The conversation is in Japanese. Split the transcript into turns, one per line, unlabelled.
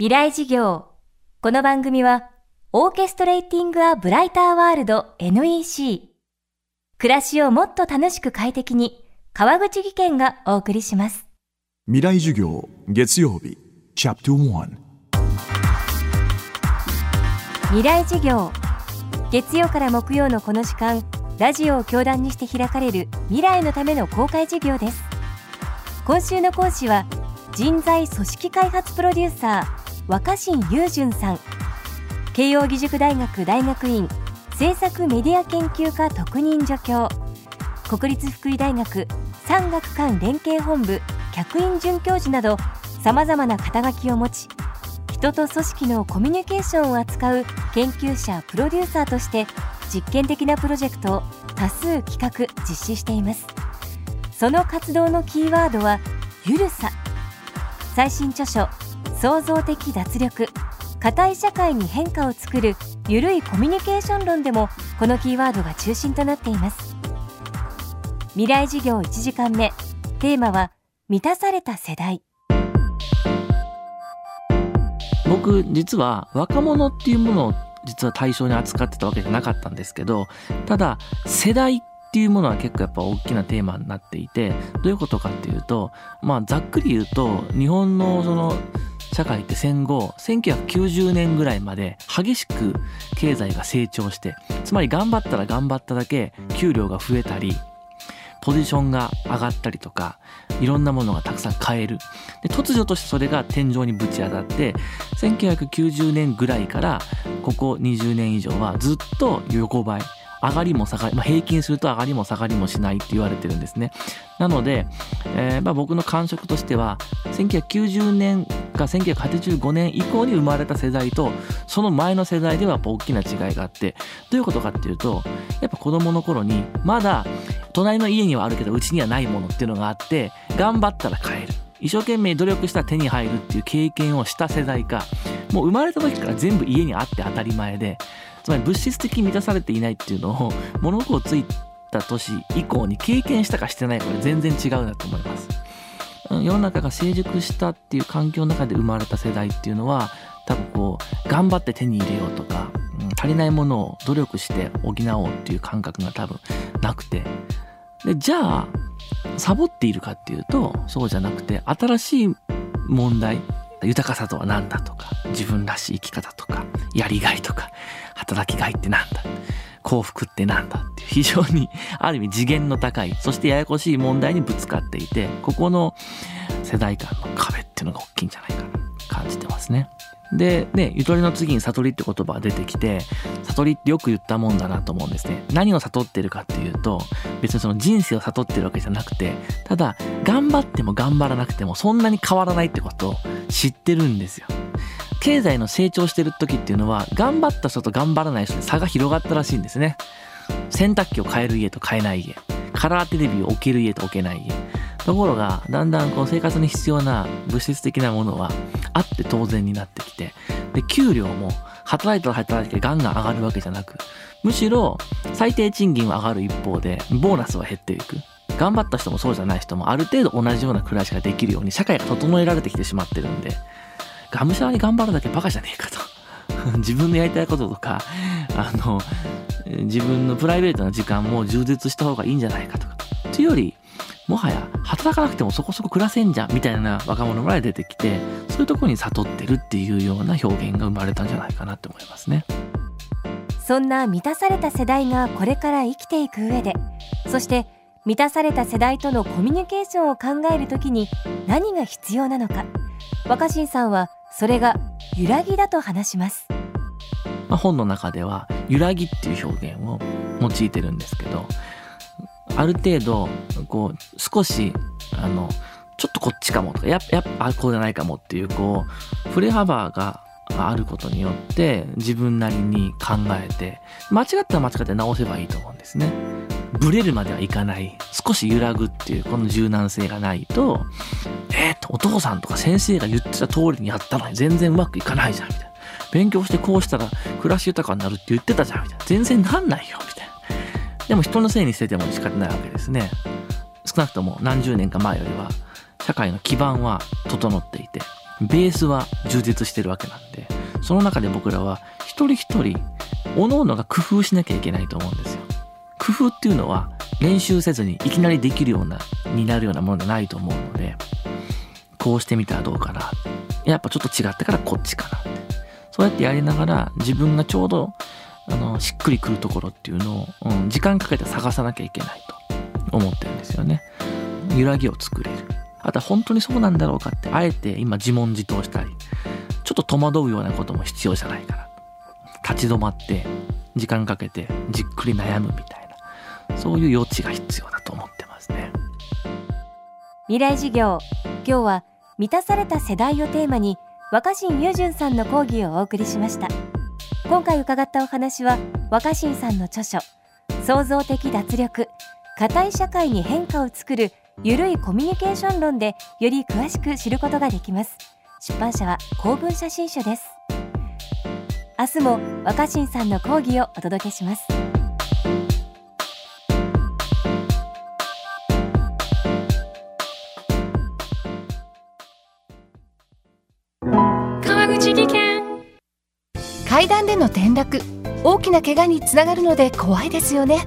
未来事業。この番組は、オーケストレーティング・ア・ブライター・ワールド NEC。暮らしをもっと楽しく快適に、川口義賢がお送りします。
未来授業月曜日チャプター
未来事業。月曜から木曜のこの時間、ラジオを教壇にして開かれる未来のための公開授業です。今週の講師は、人材組織開発プロデューサー、若新雄純さん。慶應義塾大学大学院。政策メディア研究科特任助教。国立福井大学。産学官連携本部。客員准教授など。さまざまな肩書きを持ち。人と組織のコミュニケーションを扱う。研究者プロデューサーとして。実験的なプロジェクトを多数企画。実施しています。その活動のキーワードはゆるさ。最新著書創造的脱力硬い社会に変化を作るゆるいコミュニケーション論でもこのキーワードが中心となっています。未来事業1時間目。テーマは満たされた世代。
僕実は若者っていうものを実は対象に扱ってたわけじゃなかったんですけどただ世代っていうものは結構やっぱ大きなテーマになっていてどういうことかっていうとまあざっくり言うと日本のその社会って戦後1990年ぐらいまで激しく経済が成長してつまり頑張ったら頑張っただけ給料が増えたりポジションが上がったりとかいろんなものがたくさん買える。で突如としてそれが天井にぶち当たって1990年ぐらいからここ20年以上はずっと横ばい。上がりも下がり、まあ、平均すると上がりも下がりもしないって言われてるんですね。なので、えー、まあ僕の感触としては、1990年か1985年以降に生まれた世代と、その前の世代では大きな違いがあって、どういうことかっていうと、やっぱ子供の頃に、まだ隣の家にはあるけど、うちにはないものっていうのがあって、頑張ったら買える。一生懸命努力したら手に入るっていう経験をした世代か、もう生まれた時から全部家にあって当たり前で、つまり物質的に満たされていないっていうのを物心ついた年以降に経験したかしてないかで全然違うなと思います。世の中が成熟したっていう環境の中で生まれた世代っていうのは多分こう頑張って手に入れようとか、足りないものを努力して補おうっていう感覚が多分なくてでじゃあサボっているかっていうとそうじゃなくて新しい問題豊かさとは何だとか自分らしい生き方とかやりがいとか働きがいって何だ幸福って何だっていう非常に ある意味次元の高いそしてややこしい問題にぶつかっていてここの世代間の壁っていうのが大きいんじゃないかな感じてますね。で、ね、ゆとりの次に悟りって言葉が出てきて、悟りってよく言ったもんだなと思うんですね。何を悟ってるかっていうと、別にその人生を悟ってるわけじゃなくて、ただ、頑張っても頑張らなくてもそんなに変わらないってことを知ってるんですよ。経済の成長してる時っていうのは、頑張った人と頑張らない人で差が広がったらしいんですね。洗濯機を買える家と買えない家。カラーテレビを置ける家と置けない家。ところが、だんだんこう生活に必要な物質的なものはあって当然になってきて、で、給料も働いたら働いてガンガン上がるわけじゃなく、むしろ最低賃金は上がる一方で、ボーナスは減っていく。頑張った人もそうじゃない人もある程度同じような暮らしができるように社会が整えられてきてしまってるんで、がむしゃらに頑張るだけバカじゃねえかと。自分のやりたいこととか、あの、自分のプライベートな時間も充実した方がいいんじゃないかとか。というより、もはや働かなくてもそこそこ暮らせんじゃんみたいな若者ぐらい出てきてそういうとこに悟ってるっていうような表現が生まれたんじゃないかなって思いますね。
そんな満たされた世代がこれから生きていく上でそして満たされた世代とのコミュニケーションを考えるときに何が必要なのか。若新さんはそれが揺らぎだと話します、
まあ、本の中では揺らぎっていう表現を用いてるんですけどある程度、こう、少し、あの、こっちかもとか、やっぱ、やっぱ、こうじゃないかもっていう、こう、振れ幅があることによって、自分なりに考えて、間違ったら間違って直せばいいと思うんですね。ブレるまではいかない。少し揺らぐっていう、この柔軟性がないと、えっ、と、お父さんとか先生が言ってた通りにやったのに全然うまくいかないじゃん、みたいな。勉強してこうしたら暮らし豊かになるって言ってたじゃん、みたいな。全然なんないよ、みたいな。でも人のせいにしてても仕方ないわけですね。少なくとも何十年か前よりは社会の基盤は整っていてベースは充実してるわけなんで、その中で僕らは一人一人、各々が工夫しなきゃいけないと思うんですよ。工夫っていうのは練習せずにいきなりできるような、になるようなものじゃないと思うので、こうしてみたらどうかな。やっぱちょっと違ってからこっちかなって。そうやってやりながら自分がちょうどあのしっくりくるところっていうのを、うん、時間かけて探さなきゃいけないと思ってるんですよね。揺らぎを作れる。あと本当にそうなんだろうかって、あえて今自問自答したり、ちょっと戸惑うようなことも必要じゃないかな。立ち止まって、時間かけて、じっくり悩むみたいな、そういう余地が必要だと思ってますね。
未来事業、今日は満たされた世代をテーマに、若新雄純さんの講義をお送りしました。今回伺ったお話は、若新さんの著書、創造的脱力、硬い社会に変化を作るゆるいコミュニケーション論でより詳しく知ることができます。出版社は公文写真書です。明日も若新さんの講義をお届けします。
川口技研。階段での転落。大きな怪我につながるので怖いですよね